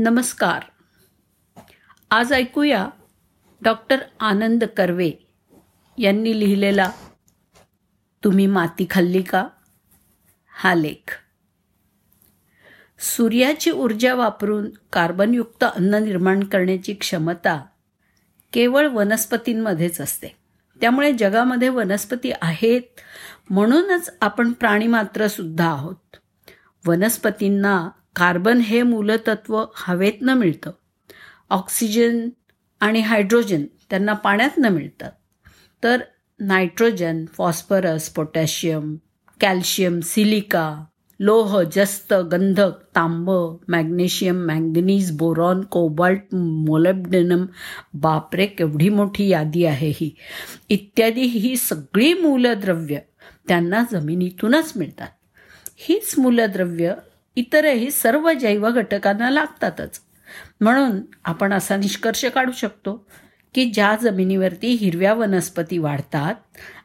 नमस्कार. आज ऐकूया डॉक्टर आनंद कर्वे यांनी लिहिलेला तुम्ही माती खाल्ली का? हा लेख. सूर्याची ऊर्जा वापरून कार्बनयुक्त अन्न निर्माण करण्याची क्षमता केवळ वनस्पतींमध्येच असते. त्यामुळे जगामध्ये वनस्पती आहेत म्हणूनच आपण प्राणीमात्रसुद्धा आहोत. वनस्पतींना कार्बन हे मूलतत्व हवेतनं मिळतं. ऑक्सिजन आणि हायड्रोजन त्यांना पाण्यातनं मिळतात तर nitrogen phosphorus potassium calcium silica लोह जस्त गंधक तांब magnesium manganese boron cobalt molybdenum बापरे केवढी मोठी यादी आहे ही. इत्यादी ही सगळी मूलद्रव्य त्यांना जमिनीतूनच मिळतात. हीच मूलद्रव्य इतरही सर्व जैव घटकांना लागतातच. म्हणून आपण असा निष्कर्ष काढू शकतो की ज्या जमिनीवरती हिरव्या वनस्पती वाढतात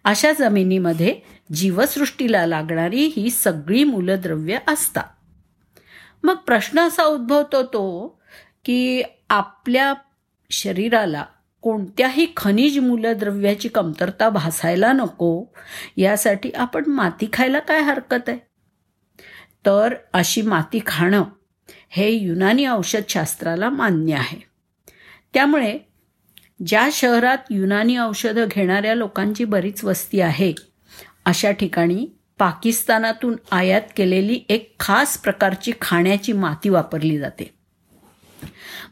अशा जमिनीमध्ये जीवसृष्टीला लागणारी ही सगळी मूलद्रव्य असतात. मग प्रश्न असा उद्भवतो तो की आपल्या शरीराला कोणत्याही खनिज मूलद्रव्याची कमतरता भासायला नको यासाठी आपण माती खायला काय हरकत आहे? तर अशी माती खाणं हे युनानी औषधशास्त्राला मान्य आहे. त्यामुळे ज्या शहरात युनानी औषधं घेणाऱ्या लोकांची बरीच वस्ती आहे अशा ठिकाणी पाकिस्तानातून आयात केलेली एक खास प्रकारची खाण्याची माती वापरली जाते.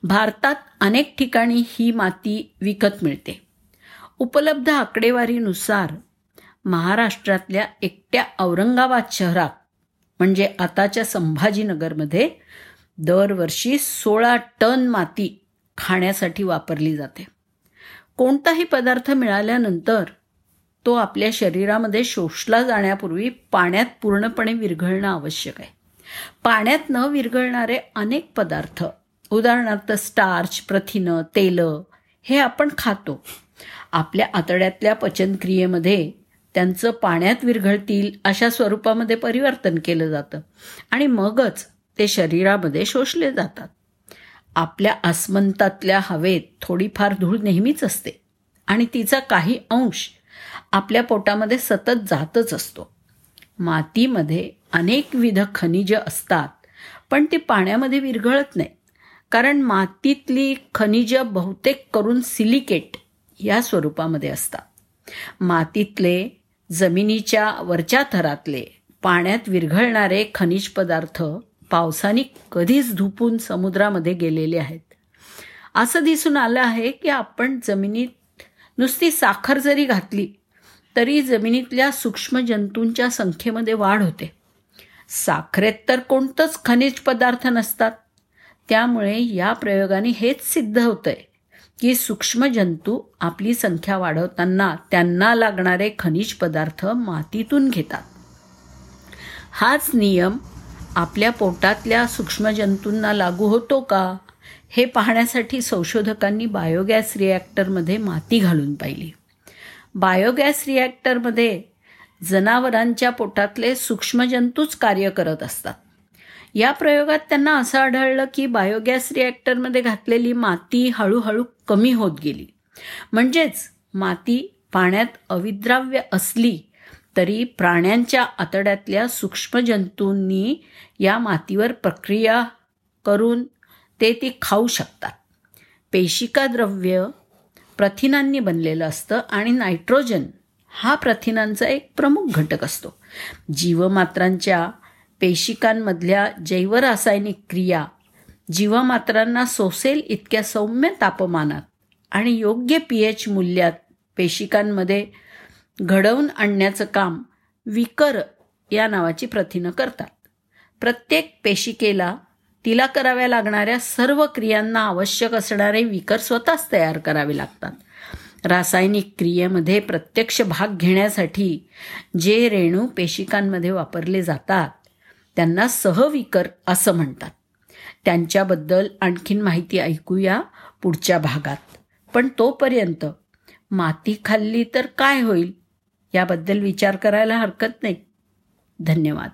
भारतात अनेक ठिकाणी ही माती विकत मिळते. उपलब्ध आकडेवारीनुसार महाराष्ट्रातल्या एकट्या औरंगाबाद शहरात म्हणजे आताच्या संभाजीनगरमध्ये दरवर्षी सोळा टन माती खाण्यासाठी वापरली जाते. कोणताही पदार्थ मिळाल्यानंतर तो आपल्या शरीरामध्ये शोषला जाण्यापूर्वी पाण्यात पूर्णपणे विरघळणं आवश्यक आहे. पाण्यात न विरघळणारे अनेक पदार्थ उदाहरणार्थ स्टार्च प्रथिनं तेलं हे आपण खातो. आपल्या आतड्यातल्या पचनक्रियेमध्ये त्यांचं पाण्यात विरघळतील अशा स्वरूपामध्ये परिवर्तन केलं जातं. आणि मगच ते शरीरामध्ये शोषले जातात. आपल्या आसमंतातल्या हवेत थोडीफार धूळ नेहमीच असते. आणि तिचा काही अंश आपल्या पोटामध्ये सतत जातच असतो. मातीमध्ये अनेकविध खनिज असतात पण ती पाण्यामध्ये विरघळत नाही. कारण मातीतली खनिज बहुतेक करून सिलिकेट या स्वरूपामध्ये असतात. मातीतले जमिनीच्या वरच्या थरातले पाण्यात विरघळणारे खनिज पदार्थ पावसाने कधीच धुपून समुद्रामध्ये गेलेले आहेत. असं दिसून आलं आहे की आपण जमिनीत नुसती साखर जरी घातली तरी जमिनीतल्या सूक्ष्म जंतूंच्या संख्येमध्ये वाढ होते. साखरेत तर कोणतंच खनिज पदार्थ नसतात. त्यामुळे या प्रयोगाने हेच सिद्ध होतंय. की सूक्ष्म जंतू आपली संख्या वाढवताना त्यांना लागणारे खनिज पदार्थ मातीतून घेतात. हाच नियम आपल्या पोटातल्या सूक्ष्मजंतूंना लागू होतो का? हे पाहण्यासाठी संशोधकांनी बायोगॅस रिॲक्टरमध्ये माती घालून पाहिली. बायोगॅस रिॲक्टरमध्ये जनावरांच्या पोटातले सूक्ष्मजंतूच कार्य करत असतात. या प्रयोगात त्यांना असं आढळलं की बायोगॅस रिॲक्टरमध्ये घातलेली माती हळूहळू कमी होत गेली. म्हणजेच माती पाण्यात अविद्राव्य असली तरी प्राण्यांच्या आतड्यातल्या सूक्ष्मजंतूंनी या मातीवर प्रक्रिया करून ते ती खाऊ शकतात. पेशिका द्रव्य प्रथिनांनी बनलेलं असतं आणि नायट्रोजन हा प्रथिनांचा एक प्रमुख घटक असतो. जीवमात्रांच्या पेशिकांमधल्या जैवरासायनिक क्रिया जीवमात्रांना सोसेल इतक्या सौम्य तापमानात आणि योग्य पी एच मूल्यात पेशिकांमध्ये घडवून आणण्याचं काम विकर या नावाची प्रथिनं करतात. प्रत्येक पेशिकेला तिला कराव्या लागणाऱ्या सर्व क्रियांना आवश्यक असणारे विकर स्वतःच तयार करावे लागतात. रासायनिक क्रियेमध्ये प्रत्यक्ष भाग घेण्यासाठी जे रेणू पेशिकांमध्ये वापरले जातात त्यांना सहविकर असं म्हणतात. त्यांच्याबद्दल आणखीन माहिती ऐकूया पुढच्या भागात. पण तोपर्यंत माती खाल्ली तर काय होईल? याबद्दल विचार करायला हरकत नाही. धन्यवाद.